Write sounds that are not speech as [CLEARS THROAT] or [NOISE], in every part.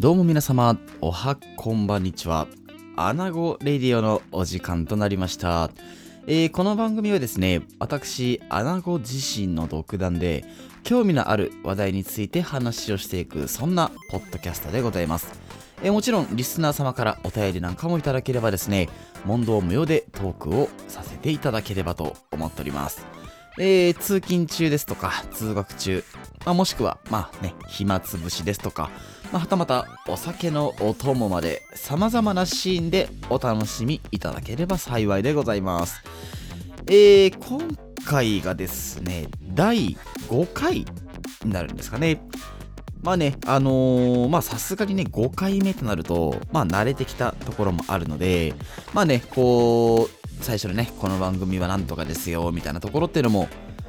どうも皆様、おはこんばんにちは。アナゴレディオのお時間となりました。えーこの番組はですね、私、アナゴ自身の独断で、興味のある話題について話をしていく、そんなポッドキャストでございます。えーもちろん、リスナー様からお便りなんかもいただければですね、問答無用でトークをさせていただければと思っております。えー通勤中ですとか、通学中、まあ、もしくは、まあね、暇つぶしですとか、まあ、はたまたお酒のお供まで様々なシーンでお楽しみいただければ幸いでございます。えー、今回がですね、第5回になるんですかね。まあね、あのーまあさすがにね、5回目となると、まあ慣れてきたところもあるので、まあね、こう、最初のね、この番組はなんとかですよ、みたいなところっていうのも、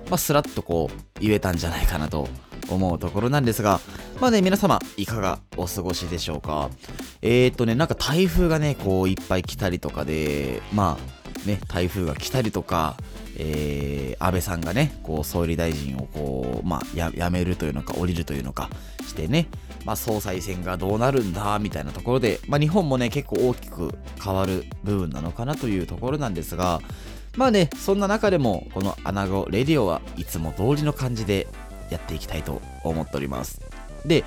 まあスラッとこう、言えたんじゃないかなと思うところなんですが、まあね、皆様、いかがお過ごしでしょうか？えー、っとね、なんか台風がね、こう、いっぱい来たりとかで、まあ、ね、台風が来たりとか、えー、安倍さんがね、こう、総理大臣をこう、まあ、やめるというのか、降りるというのかしてね、まあ、総裁選がどうなるんだ、みたいなところで、まあ、日本もね、結構大きく変わる部分なのかなというところなんですが、まあね、そんな中でも、このアナゴレディオはいつも通りの感じでやっていきたいと思っております。で、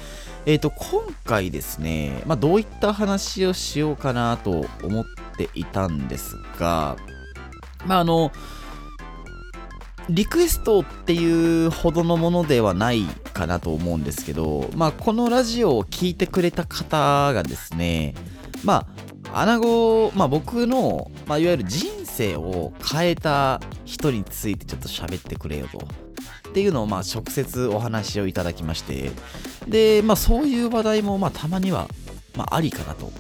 えっ、と、今回ですね、まあ、どういった話をしようかなと思っていたんですが、まあ、あの、リクエストっていうほどのものではないかなと思うんですけど、まあ、このラジオを聞いてくれた方がですね、まあ、アナゴ、まあ、僕の、まあ、いわゆる人生を変えた人についてちょっと喋ってくれよと。っていうのを、まあ、直接お話をいただきまして、で、まあ、そういう話題も、まあ、たまには、まあ、ありかなと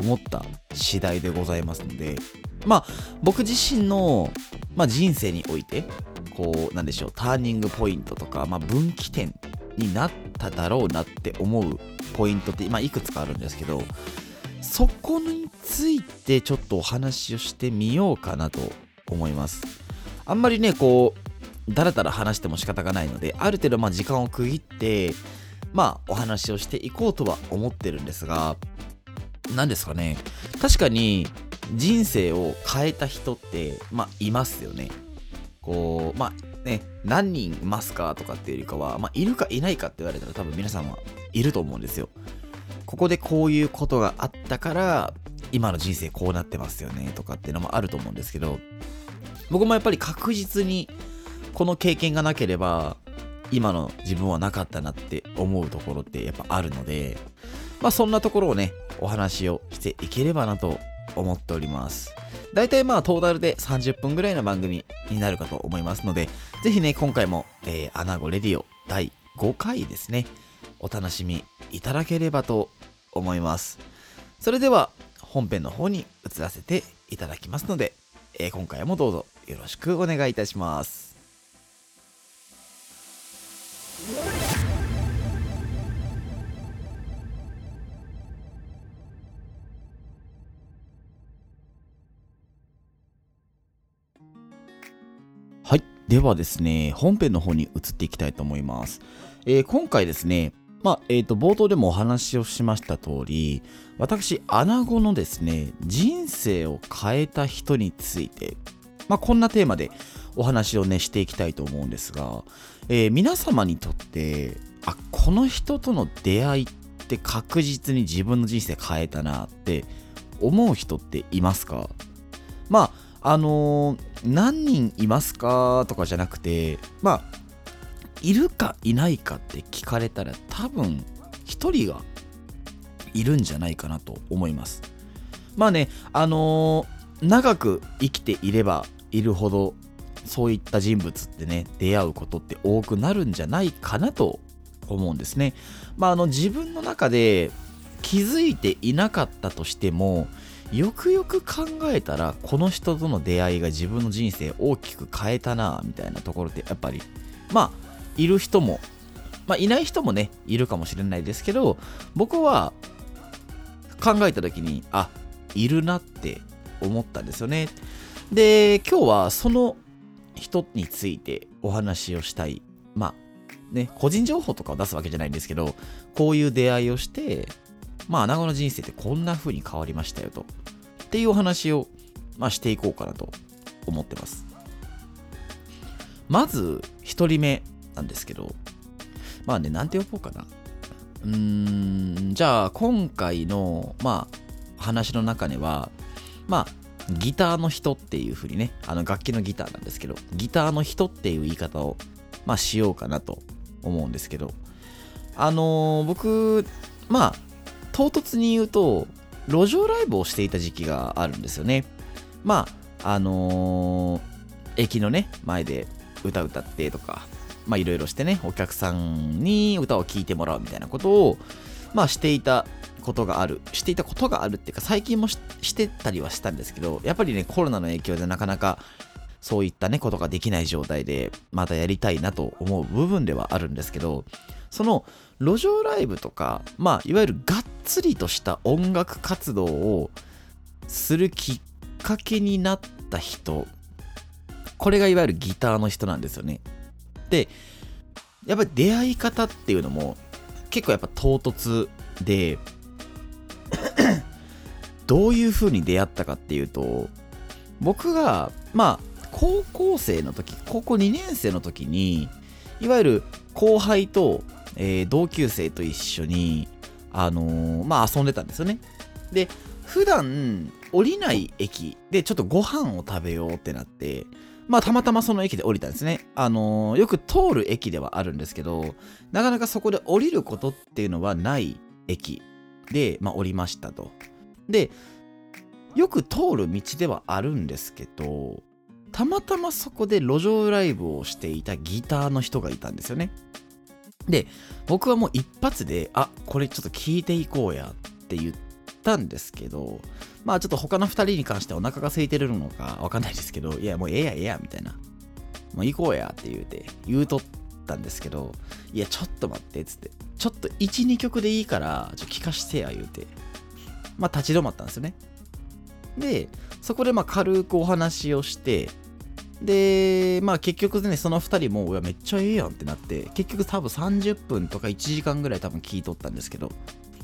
思った次第でございますので、まあ、僕自身の、まあ、人生において、こう、なんでしょう、ターニングポイントとか、まあ、分岐点になっただろうなって思うポイントって、まあ、いくつかあるんですけど、そこについてちょっとお話をしてみようかなと思います。あんまりね、こう、だらだら話しても仕方がないので、ある程度まあ時間を区切って、まあお話をしていこうとは思ってるんですが、何ですかね、確かに人生を変えた人って、まあいますよね。こう、まあね、何人いますかとかっていうよりかは、まあいるかいないかって言われたら多分皆さんはいると思うんですよ。ここでこういうことがあったから、今の人生こうなってますよねとかっていうのもあると思うんですけど、僕もやっぱり確実にこの経験がなければ今の自分はなかったなって思うところってやっぱあるのでまあそんなところをねお話をしていければなと思っております。大体まあトータルで30分ぐらいの番組になるかと思いますのでぜひね今回も、えー、アナゴレディオ第5回ですねお楽しみいただければと思います。それでは本編の方に移らせていただきますので、えー今回もどうぞよろしくお願いいたします。はい。ではですね、本編の方に移っていきたいと思います。えー今回ですね、まあ、えっ、と、冒頭でもお話をしました通り、私、アナゴのですね、人生を変えた人について、まあ、こんなテーマでお話をね、していきたいと思うんですが、えー皆様にとって、あ、この人との出会いって確実に自分の人生変えたなって思う人っていますか？まあ、あのー何人いますかとかじゃなくて、まあ、いるかいないかって聞かれたら多分一人がいるんじゃないかなと思います。まあね、あのー長く生きていればいるほどそういった人物ってね、出会うことって多くなるんじゃないかなと思うんですね。まああの自分の中で気づいていなかったとしても、よくよく考えたらこの人との出会いが自分の人生大きく変えたなみたいなところってやっぱりまあいる人もまあいない人もねいるかもしれないですけど僕は考えた時にあいるなって思ったんですよねで今日はその人についてお話をしたいまあね個人情報とかを出すわけじゃないんですけどこういう出会いをしてまあ、穴子の人生ってこんな風に変わりましたよと。っていうお話を、まあ、していこうかなと思ってます。まず、1人目なんですけど、まあね、なんて呼ぼうかな。うーん、じゃあ、今回の、まあ、話の中では、まあ、ギターの人っていう風にね、あの楽器のギターなんですけど、ギターの人っていう言い方を、まあ、しようかなと思うんですけど、あのー、僕、まあ、唐突に言うと、路上ライブをしていた時期があるんですよね。まあ、あのー、駅のね、前で歌歌ってとか、まあいろいろしてね、お客さんに歌を聴いてもらうみたいなことを、まあしていたことがある。していたことがあるっていうか、最近もしてたりはしたんですけど、やっぱりね、コロナの影響でなかなかそういったね、ことができない状態で、またやりたいなと思う部分ではあるんですけど、その路上ライブとか、まあ、いわゆるがっつりとした音楽活動をするきっかけになった人、これがいわゆるギターの人なんですよね。で、やっぱり出会い方っていうのも結構やっぱ唐突で [COUGHS] どういう風に出会ったかっていうと、僕が、まあ、高校生の時、高校2年生の時に、いわゆる後輩とえー、同級生と一緒に、あのー、まあ、遊んでたんですよね。で、普段降りない駅でちょっとご飯を食べようってなって、まあたまたまその駅で降りたんですね。あのー、よく通る駅ではあるんですけど、なかなかそこで降りることっていうのはない駅で、まあ降りましたと。で、よく通る道ではあるんですけど、たまたまそこで路上ライブをしていたギターの人がいたんですよね。で、僕はもう一発で、あ、これちょっと聞いていこうやって言ったんですけど、まあちょっと他の2人に関してはお腹が空いてるのかわかんないですけど、いやもうええやええやみたいな。もう行こうやって言うて、言うとったんですけど、いやちょっと待ってつって、ちょっと1、2曲でいいから、ちょっと聞かしてや言うて、まあ立ち止まったんですよね。で、そこでまあ軽くお話をして、で、まあ結局ね、その2人も、いや、めっちゃええやんってなって、結局多分30分とか1時間ぐらい多分聞いとったんですけど、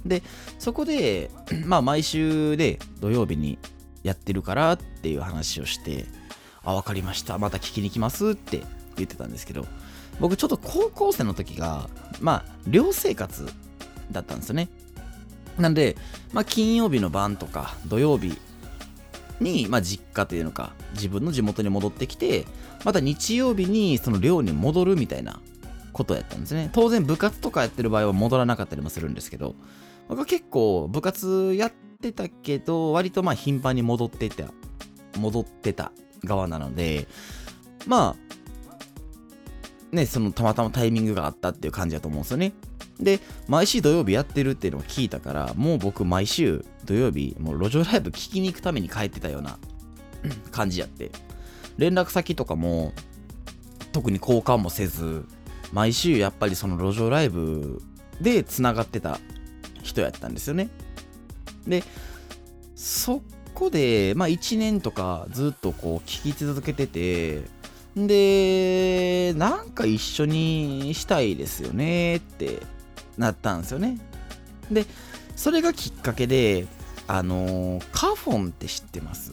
で、そこで、まあ毎週で土曜日にやってるからっていう話をして、あ、わかりました、また聞きに来ますって言ってたんですけど、僕ちょっと高校生の時が、まあ寮生活だったんですよね。なんで、まあ金曜日の晩とか土曜日に、まあ、実家というのか、自分の地元に戻ってきて、また日曜日にその寮に戻るみたいなことやったんですね。当然部活とかやってる場合は戻らなかったりもするんですけど、僕は結構部活やってたけど、割とまあ頻繁に戻ってた、戻ってた側なので、まあ、ね、そのたまたまタイミングがあったっていう感じだと思うんですよね。で、毎週土曜日やってるっていうのを聞いたから、もう僕毎週土曜日、もう路上ライブ聞きに行くために帰ってたような感じやって。連絡先とかも特に交換もせず、毎週やっぱりその路上ライブで繋がってた人やったんですよね。で、そこで、まあ1年とかずっとこう聞き続けてて、で、なんか一緒にしたいですよねってなったんですよね。で、それがきっかけで、あのー、カフォンって知ってます？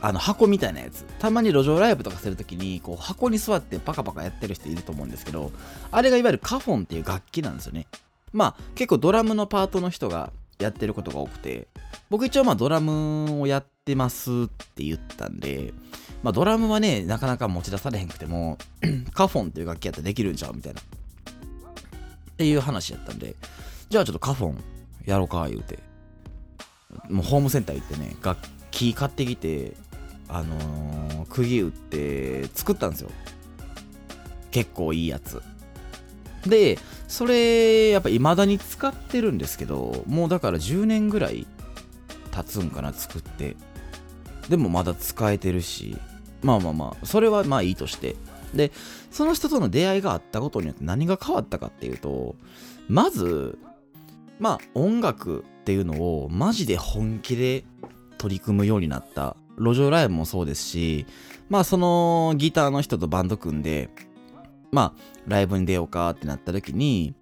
あの箱みたいなやつ。たまに路上ライブとかするときに、こう箱に座ってパカパカやってる人いると思うんですけど、あれがいわゆるカフォンっていう楽器なんですよね。まあ結構ドラムのパートの人がやってることが多くて、僕一応まあドラムをやってますって言ったんで、まあドラムはね、なかなか持ち出されへんくても、[CLEARS THROAT] カフォンっていう楽器やったらできるんちゃうみたいな。っていう話やったんで、じゃあちょっとカフォンやろうか言うて、もうホームセンター行ってね、楽器買ってきて、あのー、釘打って作ったんですよ。結構いいやつ。で、それ、やっぱ未だに使ってるんですけど、もうだから10年ぐらい経つんかな、作って。でもまだ使えてるし、まあまあまあ、それはまあいいとして。で、その人との出会いがあったことによって何が変わったかっていうと、まず、まあ音楽っていうのをマジで本気で取り組むようになった。路上ライブもそうですし、まあそのギターの人とバンド組んで、まあライブに出ようかってなった時に、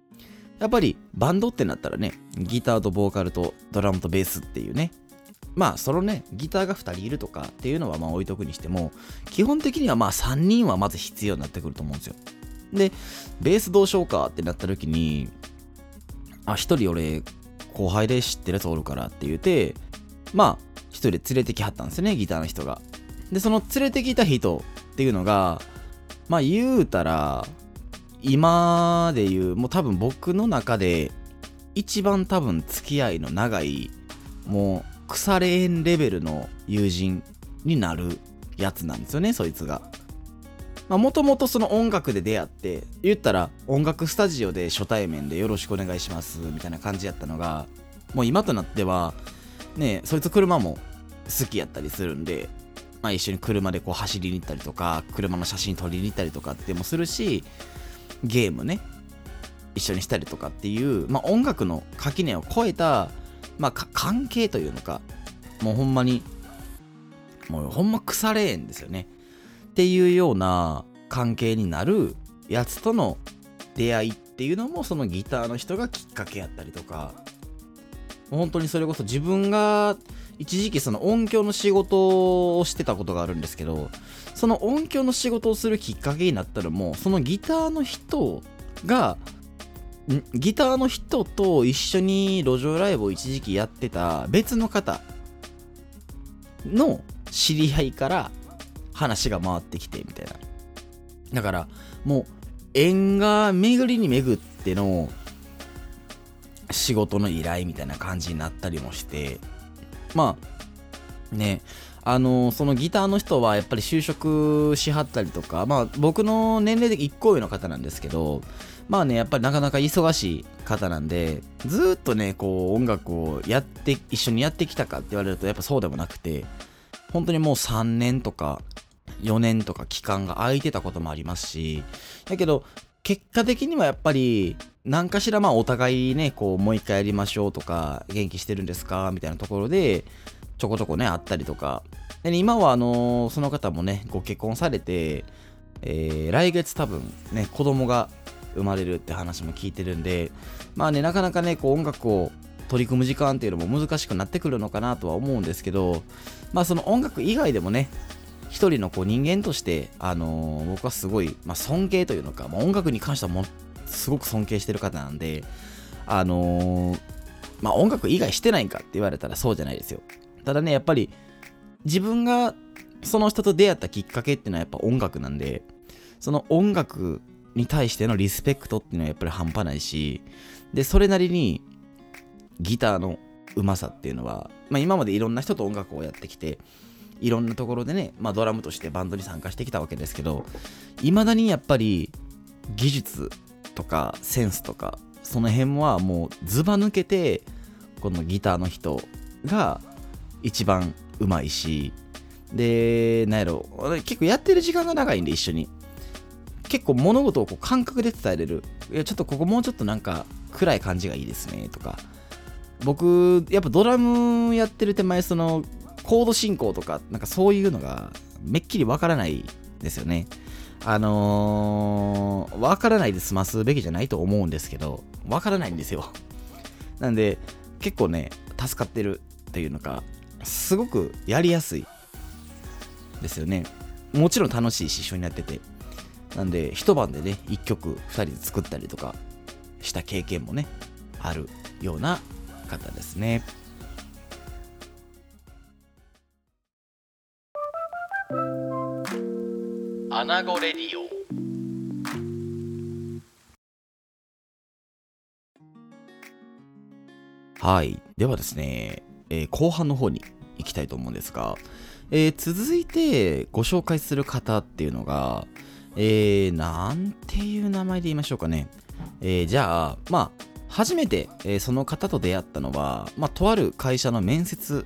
やっぱりバンドってなったらね、ギターとボーカルとドラムとベースっていうね、まあそのね、ギターが2人いるとかっていうのはまあ置いとくにしても、基本的にはまあ3人はまず必要になってくると思うんですよ。で、ベースどうしようかってなった時に、あ、1人俺後輩で知ってるやつおるからって言うて、まあ1人連れてきはったんですよね、ギターの人が。で、その連れてきた人っていうのが、まあ言うたら、今で言う、もう多分僕の中で一番多分付き合いの長い、もう腐れ縁レベルの友人になるやつなんですよね、そいつが。もともとその音楽で出会って、言ったら音楽スタジオで初対面でよろしくお願いしますみたいな感じやったのが、もう今となっては、ね、そいつ車も好きやったりするんで、まあ、一緒に車でこう走りに行ったりとか、車の写真撮りに行ったりとかってもするし、ゲームね、一緒にしたりとかっていう、まあ、音楽の垣根を超えた、まあ、関係というのか、もうほんまに、もうほんま腐れ縁ですよね。っていうような関係になるやつとの出会いっていうのも、そのギターの人がきっかけやったりとか、本当にそれこそ自分が一時期その音響の仕事をしてたことがあるんですけど、その音響の仕事をするきっかけになったのもう、そのギターの人が、ギターの人と一緒に路上ライブを一時期やってた別の方の知り合いから話が回ってきてみたいな。だからもう縁が巡りに巡っての仕事の依頼みたいな感じになったりもしてまあねあのそのギターの人はやっぱり就職しはったりとかまあ僕の年齢で1個上の方なんですけどまあねやっぱりなかなか忙しい方なんでずっとねこう音楽をやって一緒にやってきたかって言われるとやっぱそうでもなくて本当にもう3年とか4年とか期間が空いてたこともありますしだけど結果的にはやっぱり何かしらまあお互いねこうもう一回やりましょうとか元気してるんですかみたいなところでちょこちょこねあったりとかで、ね、今はあのー、その方もねご結婚されて、えー、来月多分ね子供が生まれるって話も聞いてるんでまあねなかなかねこう音楽を取り組む時間っていうのも難しくなってくるのかなとは思うんですけどまあその音楽以外でもね一人のこう人間として、あのー、僕はすごい、まあ、尊敬というのか、まあ、音楽に関してはもすごく尊敬してる方なんで、あのー、まあ音楽以外してないんかって言われたらそうじゃないですよ。ただね、やっぱり自分がその人と出会ったきっかけっていうのはやっぱ音楽なんで、その音楽に対してのリスペクトっていうのはやっぱり半端ないし、で、それなりにギターのうまさっていうのは、まあ今までいろんな人と音楽をやってきて、いろんなところでね、まあドラムとしてバンドに参加してきたわけですけど、未だにやっぱり技術とかセンスとかその辺はもうずば抜けてこのギターの人が一番うまいしでなんやろ結構やってる時間が長いんで一緒に。結構物事をこう感覚で伝えれる。いやちょっとここもうちょっとなんか暗い感じがいいですねとか。僕やっぱドラムやってる手前そのコード進行とかなんかそういうのがめっきりわからないですよね。あのー、わからないで済ますべきじゃないと思うんですけど、わからないんですよ。なんで、結構ね、助かってるっていうのか、すごくやりやすいですよね。もちろん楽しいし、一緒にやってて。なんで、一晩でね、一曲二人で作ったりとかした経験もね、あるような方ですね。アナゴレディオはいではですね、えー、後半の方に行きたいと思うんですが、えー、続いてご紹介する方っていうのが、えー、なんていう名前で言いましょうかね。えー、じゃあ、まあ、初めて、えー、その方と出会ったのは、まあ、とある会社の面接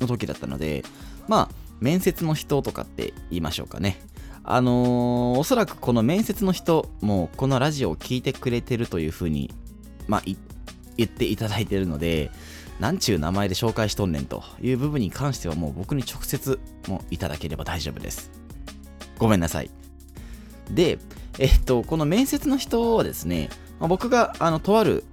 の時だったので、まあ、面接の人とかって言いましょうかね。あのー、おそらくこの面接の人もこのラジオを聞いてくれてるというふうに、まあ、言っていただいてるので、なんちゅう名前で紹介しとんねんという部分に関してはもう僕に直接もいただければ大丈夫です。ごめんなさい。で、えっと、この面接の人はですね、まあ、僕があのとある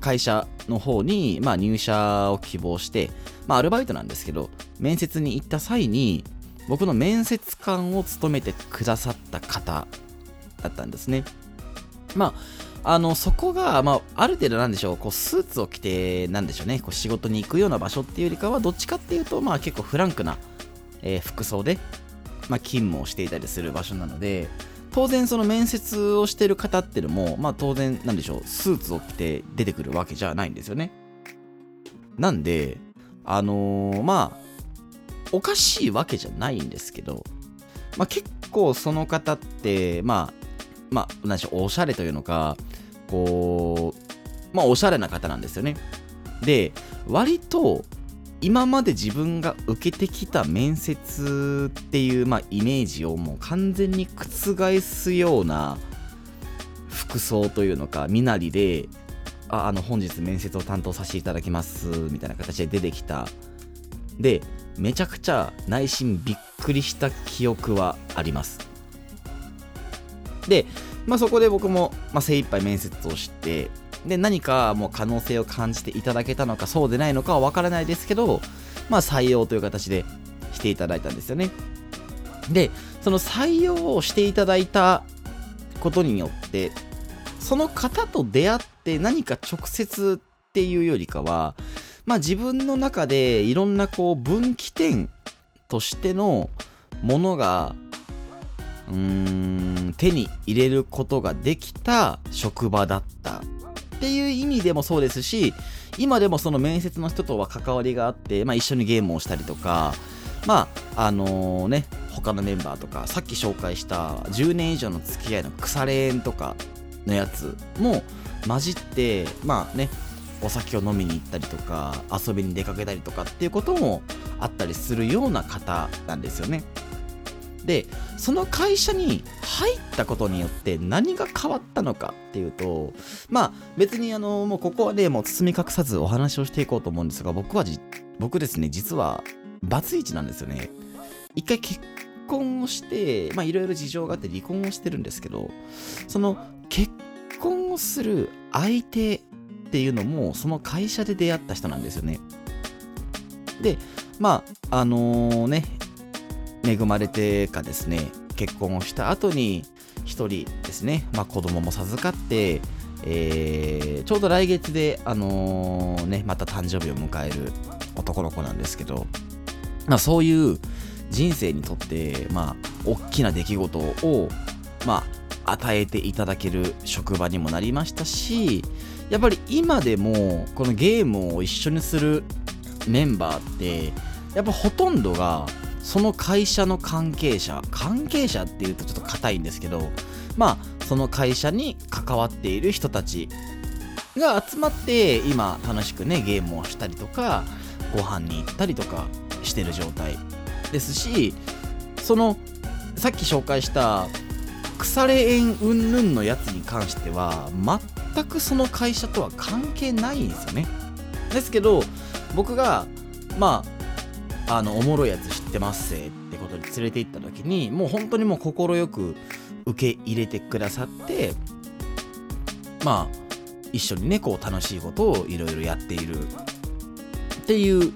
会社の方に、まあ、入社を希望して、まあ、アルバイトなんですけど、面接に行った際に、僕の面接官を務めてくださった方だったんですね。まあ、あの、そこが、まあ、ある程度なんでしょう、こう、スーツを着て、なんでしょうね、こう仕事に行くような場所っていうよりかは、どっちかっていうと、まあ、結構フランクな、えー、服装で、まあ、勤務をしていたりする場所なので、当然その面接をしてる方っていうのも、まあ当然なんでしょう、スーツを着て出てくるわけじゃないんですよね。なんで、あのー、まあ、おかしいわけじゃないんですけど、まあ結構その方って、まあ、まあ、何でしょう、おしゃれというのか、こう、まあおしゃれな方なんですよね。で、割と今まで自分が受けてきた面接っていう、まあ、イメージをもう完全に覆すような服装というのか身なりでああの本日面接を担当させていただきますみたいな形で出てきたでめちゃくちゃ内心びっくりした記憶はありますで、まあ、そこで僕も、まあ、精一杯面接をしてで、何かもう可能性を感じていただけたのか、そうでないのかはわからないですけど、まあ採用という形でしていただいたんですよね。で、その採用をしていただいたことによって、その方と出会って何か直接っていうよりかは、まあ自分の中でいろんなこう分岐点としてのものが手に入れることができた職場だったっていう意味でもそうですし、今でもその面接の人とは関わりがあって、まあ、一緒にゲームをしたりとか、まあ、あのー、ね、他のメンバーとか、さっき紹介した10年以上の付き合いの腐れ縁とかのやつも混じって、まあね、お酒を飲みに行ったりとか、遊びに出かけたりとかっていうこともあったりするような方なんですよね。でその会社に入ったことによって何が変わったのかっていうとまあ別にあのもうここはねもう包み隠さずお話をしていこうと思うんですが僕は僕ですね実はバツイチなんですよね。一回結婚をしてまあいろいろ事情があって離婚をしてるんですけどその結婚をする相手っていうのもその会社で出会った人なんですよね。でまああのー、ね恵まれてかですね結婚をした後に1人ですね、まあ、子供も授かって、えー、ちょうど来月で、あのー、ね、また誕生日を迎える男の子なんですけど、まあ、そういう人生にとって、まあ、大きな出来事を、まあ、与えていただける職場にもなりましたしやっぱり今でもこのゲームを一緒にするメンバーってやっぱほとんどがその会社の関係者関係者っていうとちょっと硬いんですけどまあその会社に関わっている人たちが集まって今楽しくねゲームをしたりとかご飯に行ったりとかしてる状態ですしそのさっき紹介した腐れ縁云々のやつに関しては全くその会社とは関係ないんですよね。ですけど僕がまああのおもろいやつってますせってことに連れて行った時にもう本当にもう快く受け入れてくださってまあ一緒にねこう楽しいことをいろいろやっている。っていう流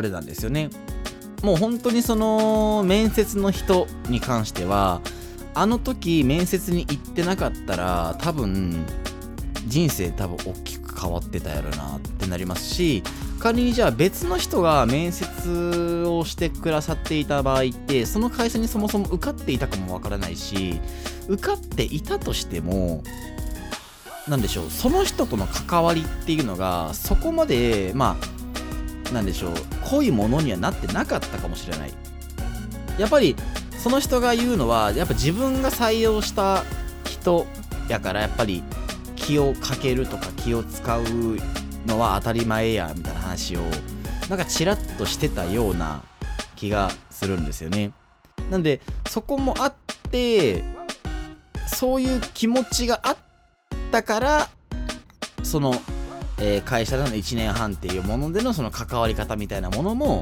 れなんですよね。もう本当にその面接の人に関してはあの時面接に行ってなかったら多分人生多分大きく変わってたやろなってなりますし仮にじゃあ別の人が面接をしてくださっていた場合ってその会社にそもそも受かっていたかもわからないし受かっていたとしても何でしょうその人との関わりっていうのがそこまでまあ何でしょう濃いものにはなってなかったかもしれない。やっぱりその人が言うのはやっぱ自分が採用した人やからやっぱり気をかけるとか気を使うのは当たり前やみたいな話をなんかちらっとしてたような気がするんですよね。なんでそこもあってそういう気持ちがあったからその、えー、会社での1年半っていうものでのその関わり方みたいなものも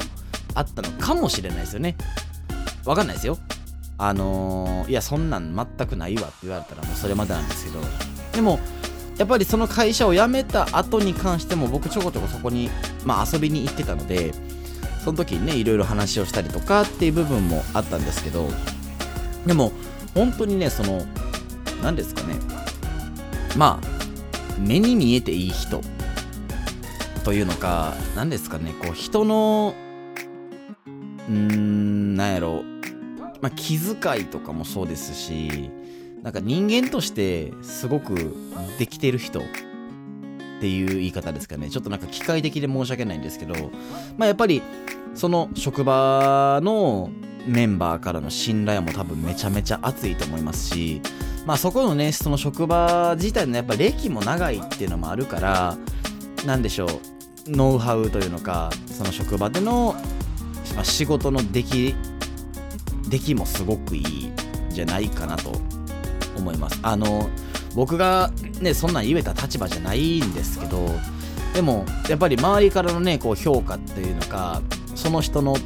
あったのかもしれないですよね。わかんないですよ。あのー、いやそんなん全くないわって言われたらもうそれまでなんですけど。でもやっぱりその会社を辞めた後に関しても僕ちょこちょこそこに、まあ、遊びに行ってたのでその時にねいろいろ話をしたりとかっていう部分もあったんですけどでも本当にねその何ですかね。まあ目に見えていい人というのか何ですかね。こう人のうーんなんやろ。まあ、気遣いとかもそうですしなんか人間としてすごくできてる人っていう言い方ですかね。ちょっとなんか機械的で申し訳ないんですけど、まあ、やっぱりその職場のメンバーからの信頼も多分めちゃめちゃ熱いと思いますし、まあ、そこのねその職場自体のやっぱ歴も長いっていうのもあるからなんでしょうノウハウというのかその職場での、ま、仕事の出来出来もすごくいいじゃないかなと思います。あの僕がねそんなん言えた立場じゃないんですけどでもやっぱり周りからのねこう評価っていうのかその人の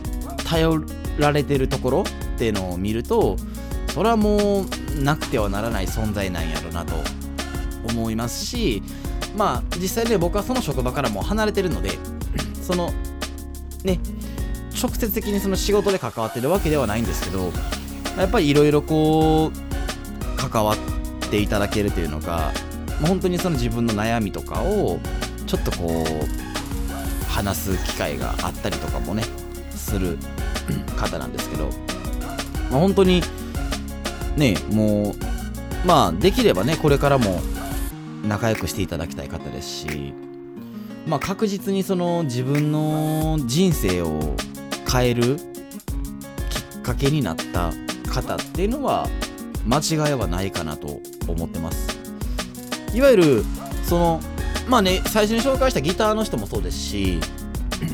頼られてるところっていうのを見るとそれはもうなくてはならない存在なんやろなと思いますしまあ実際ね僕はその職場からも離れてるのでそのね直接的にその仕事で関わってるわけではないんですけどやっぱりいろいろこう関わっていただけるというのが本当にその自分の悩みとかをちょっとこう話す機会があったりとかもねする方なんですけど、まあ、本当にねもうまあできればねこれからも仲良くしていただきたい方ですしまあ確実にその自分の人生を変えるきっかけになった方っていうのは間違いはないかなと思ってます。いわゆるそのまあね最初に紹介したギターの人もそうですし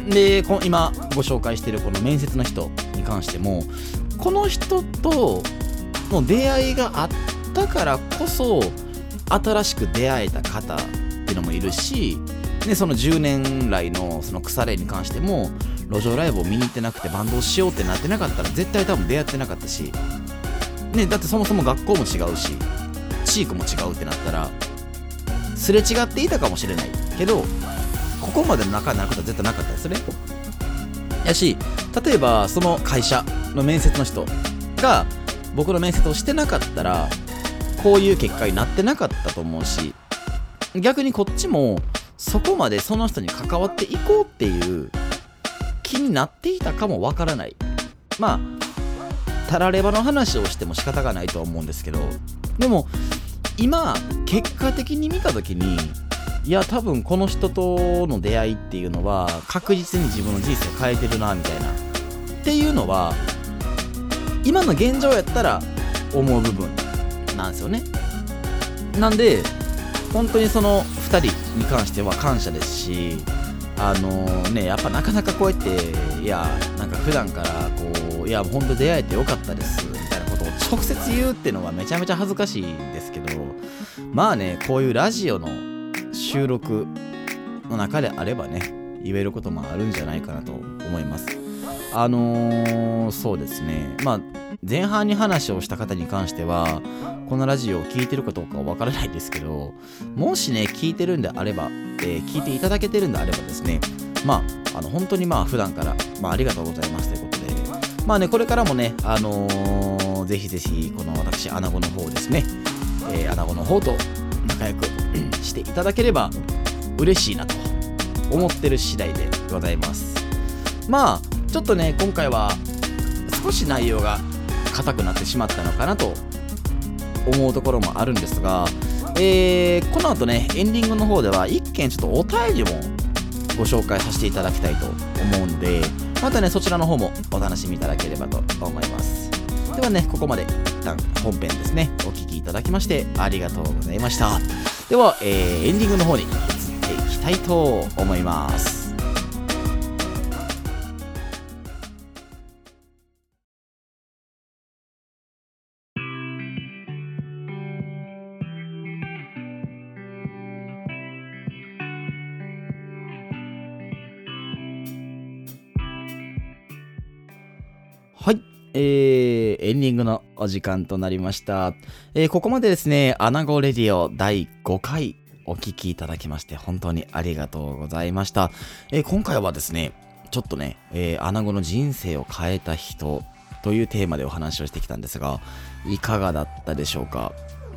で今ご紹介してるこの面接の人に関してもこの人との出会いがあったからこそ新しく出会えた方っていうのもいるしでその10年来のその腐れに関しても路上ライブを見に行ってなくてバンドをしようってなってなかったら絶対多分出会ってなかったし、ね、だってそもそも学校も違うし地域も違うってなったらすれ違っていたかもしれないけどここまでの仲になることは絶対なかったですね。やし例えばその会社の面接の人が僕の面接をしてなかったらこういう結果になってなかったと思うし逆にこっちもそこまでその人に関わっていこうっていう気になっていたかもわからない。まあたらればの話をしても仕方がないとは思うんですけどでも今結果的に見た時にいや多分この人との出会いっていうのは確実に自分の人生変えてるなみたいな。っていうのは今の現状やったら思う部分なんですよね。なんで本当にその2人に関しては感謝ですしあのねやっぱなかなかこうやっていやなんか普段からこういや本当出会えてよかったですみたいなことを直接言うっていうのはめちゃめちゃ恥ずかしいんですけどまあねこういうラジオの収録の中であればね言えることもあるんじゃないかなと思います。あのー、そうですね。まあ前半に話をした方に関してはこのラジオを聴いてるかどうかはわからないですけどもしね聞いてるんであれば、えー、聞いていただけてるんであればですねまああの本当にまあ普段から、まあ、ありがとうございますということまあねこれからもねあのー、ぜひぜひこの私アナゴの方ですね、えー、アナゴの方と仲良く [CLEARS THROAT] していただければ嬉しいなと思ってる次第でございます。まあちょっとね今回は少し内容が硬くなってしまったのかなと思うところもあるんですが、えー、この後ねエンディングの方では一件ちょっとお便りもご紹介させていただきたいと思うのでまたねそちらの方もお楽しみいただければと思います。ではねここまで一旦本編ですね。お聴きいただきましてありがとうございました。では、えー、エンディングの方に移っていきたいと思います。ディングのお時間となりました。えー、ここまでですね、アナゴレディオ第5回お聞きいただきまして本当にありがとうございました。えー、今回はですね、ちょっとね、えー、穴子の人生を変えた人というテーマでお話をしてきたんですが、いかがだったでしょうか。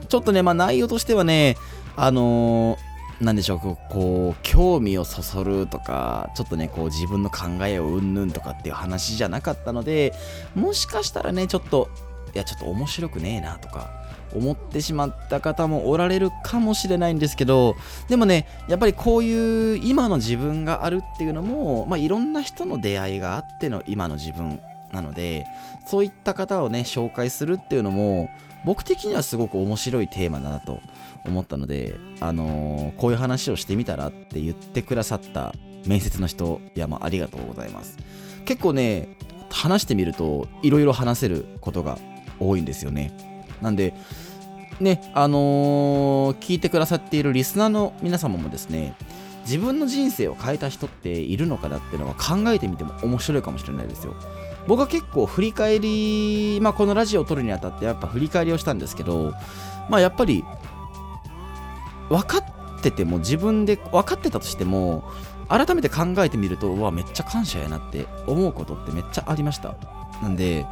ちょっとね、まあ内容としてはね、あのなんでしょう、こう、興味をそそるとか、ちょっとね、こう自分の考えをうんぬんとかっていう話じゃなかったので、もしかしたらね、ちょっと、いや、ちょっと面白くねえなとか、思ってしまった方もおられるかもしれないんですけど、でもね、やっぱりこういう今の自分があるっていうのも、まあ、いろんな人の出会いがあっての今の自分なので、そういった方をね、紹介するっていうのも、僕的にはすごく面白いテーマだなと思ったので、あのー、こういう話をしてみたらって言ってくださった面接の人、いや、まあ、ありがとうございます。結構ね、話してみると、いろいろ話せることが多いんですよね。なんで、ね、あのー、聞いてくださっているリスナーの皆様もですね、自分の人生を変えた人っているのかなっていうのは考えてみても面白いかもしれないですよ。僕は結構振り返り、まあ、このラジオを撮るにあたってやっぱ振り返りをしたんですけど、まあ、やっぱり分かってても自分で分かってたとしても改めて考えてみるとうわめっちゃ感謝やなって思うことってめっちゃありました。なんで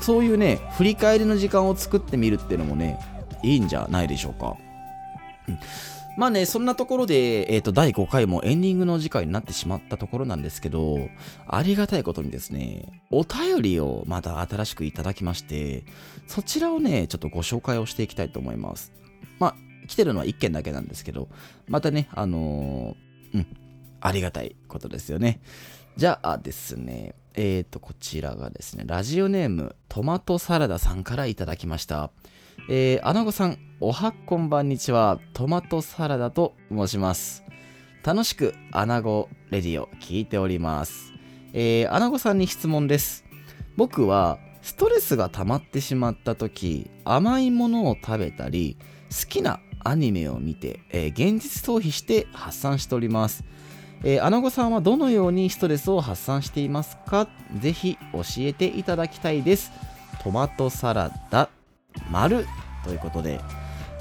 そういうね振り返りの時間を作ってみるっていうのもねいいんじゃないでしょうか、うん。まあね、そんなところで、えっ、ー、と、第5回もエンディングの時間になってしまったところなんですけど、ありがたいことにですね、お便りをまた新しくいただきまして、そちらをね、ちょっとご紹介をしていきたいと思います。まあ、来てるのは1件だけなんですけど、またね、あのー、うん、ありがたいことですよね。じゃあですね、えっ、ー、と、こちらがですね、ラジオネーム、トマトサラダさんからいただきました。えー、アナゴさん、おはこんばんにちは。トマトサラダと申します。楽しくアナゴレディオ聞いております。えー、アナゴさんに質問です。僕はストレスが溜まってしまった時、甘いものを食べたり、好きなアニメを見て、えー、現実逃避して発散しております。えー、アナゴさんはどのようにストレスを発散していますか？ぜひ教えていただきたいです。トマトサラダ丸ということで、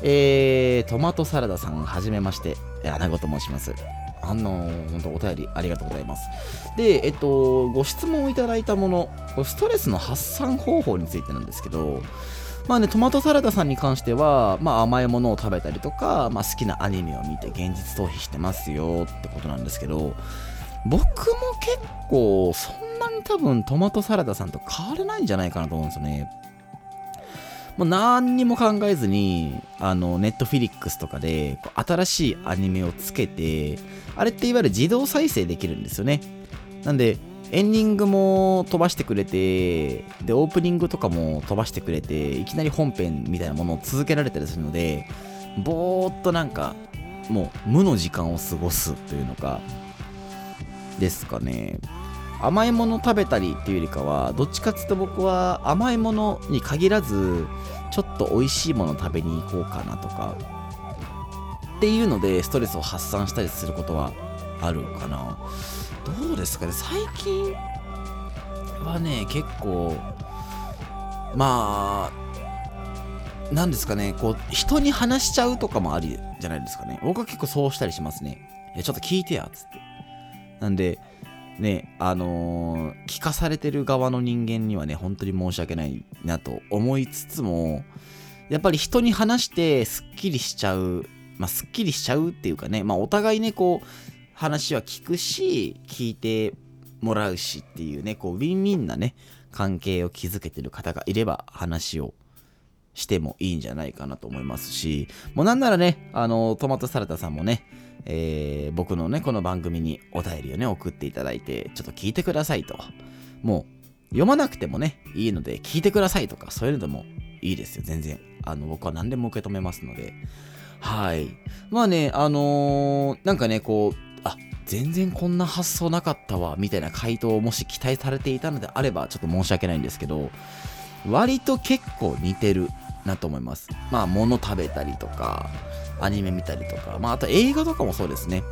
えー、トマトサラダさん、はじめまして、穴子と申します。あのー、本当お便りありがとうございます。で、えっと、ご質問をいただいたもの、ストレスの発散方法についてなんですけど、まあね、トマトサラダさんに関しては、まあ甘いものを食べたりとか、まあ好きなアニメを見て現実逃避してますよってことなんですけど、僕も結構そんなに多分トマトサラダさんと変わらないんじゃないかなと思うんですよね。もう何にも考えずに、あの、ネットフィリックスとかで、新しいアニメをつけて、あれっていわゆる自動再生できるんですよね。なんで、エンディングも飛ばしてくれて、で、オープニングとかも飛ばしてくれて、いきなり本編みたいなものを続けられたりするので、ぼーっとなんか、もう無の時間を過ごすというのか、ですかね。甘いもの食べたりっていうよりかはどっちかっていうと僕は甘いものに限らずちょっと美味しいもの食べに行こうかなとかっていうのでストレスを発散したりすることはあるかな。どうですかね？最近はね結構まあ何ですかね？こう人に話しちゃうとかもありじゃないですかね。僕は結構そうしたりしますねいやちょっと聞いてやつって。なんでね、あのー、聞かされてる側の人間にはね、本当に申し訳ないなと思いつつも、やっぱり人に話してすっきりしちゃう、まあ、すっきりしちゃうっていうかね、まあ、お互いね、こう、話は聞くし、聞いてもらうしっていうね、こう、ウィンウィンなね、関係を築けてる方がいれば話をしてもいいんじゃないかなと思いますし、もうなんならね、あの、トマトサラダさんもね、えー、僕のね、この番組にお便りをね、送っていただいて、ちょっと聞いてくださいと。もう、読まなくてもね、いいので、聞いてくださいとか、そういうのでもいいですよ、全然。あの、僕は何でも受け止めますので。はい。まあね、あのー、なんかね、こう、あ、全然こんな発想なかったわ、みたいな回答をもし期待されていたのであれば、ちょっと申し訳ないんですけど、割と結構似てるなと思います。まあ、物食べたりとか、アニメ見たりとか、まあ、あと映画とかもそうですね。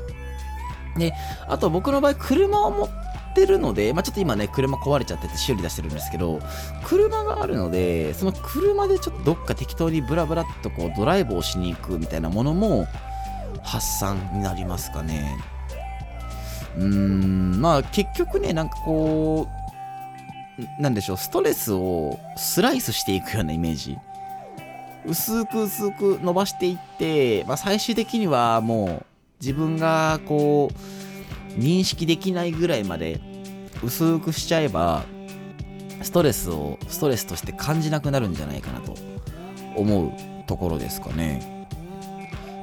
で、あと僕の場合、車を持ってるので、まあ、ちょっと今ね、車壊れちゃってて修理出してるんですけど、車があるので、その車でちょっとどっか適当にブラブラっとこうドライブをしに行くみたいなものも、発散になりますかね。うーん、まあ結局ね、なんかこう、なんでしょう、ストレスをスライスしていくようなイメージ。薄く薄く伸ばしていって、まあ、最終的にはもう自分がこう認識できないぐらいまで薄くしちゃえばストレスをストレスとして感じなくなるんじゃないかなと思うところですかね。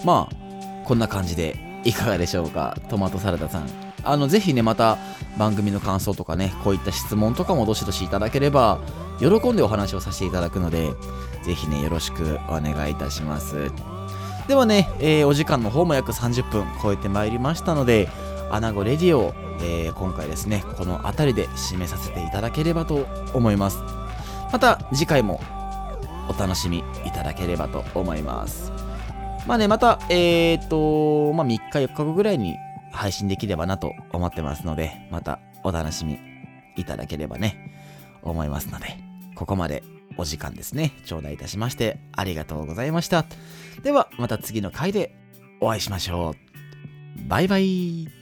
まあこんな感じでいかがでしょうか？トマトサラダさん。あのぜひねまた番組の感想とかねこういった質問とかもどしどしいただければ喜んでお話をさせていただくのでぜひねよろしくお願いいたします。ではね、えー、お時間の方も約30分超えてまいりましたのでアナゴレディオえー、今回ですねこの辺りで締めさせていただければと思います。また次回もお楽しみいただければと思います。まあねまたえっ、とまあ3日4日後ぐらいに配信できればなと思ってますのでまたお楽しみいただければね思いますのでここまでお時間ですね。頂戴いたしましてありがとうございました。ではまた次の回でお会いしましょう。バイバイ。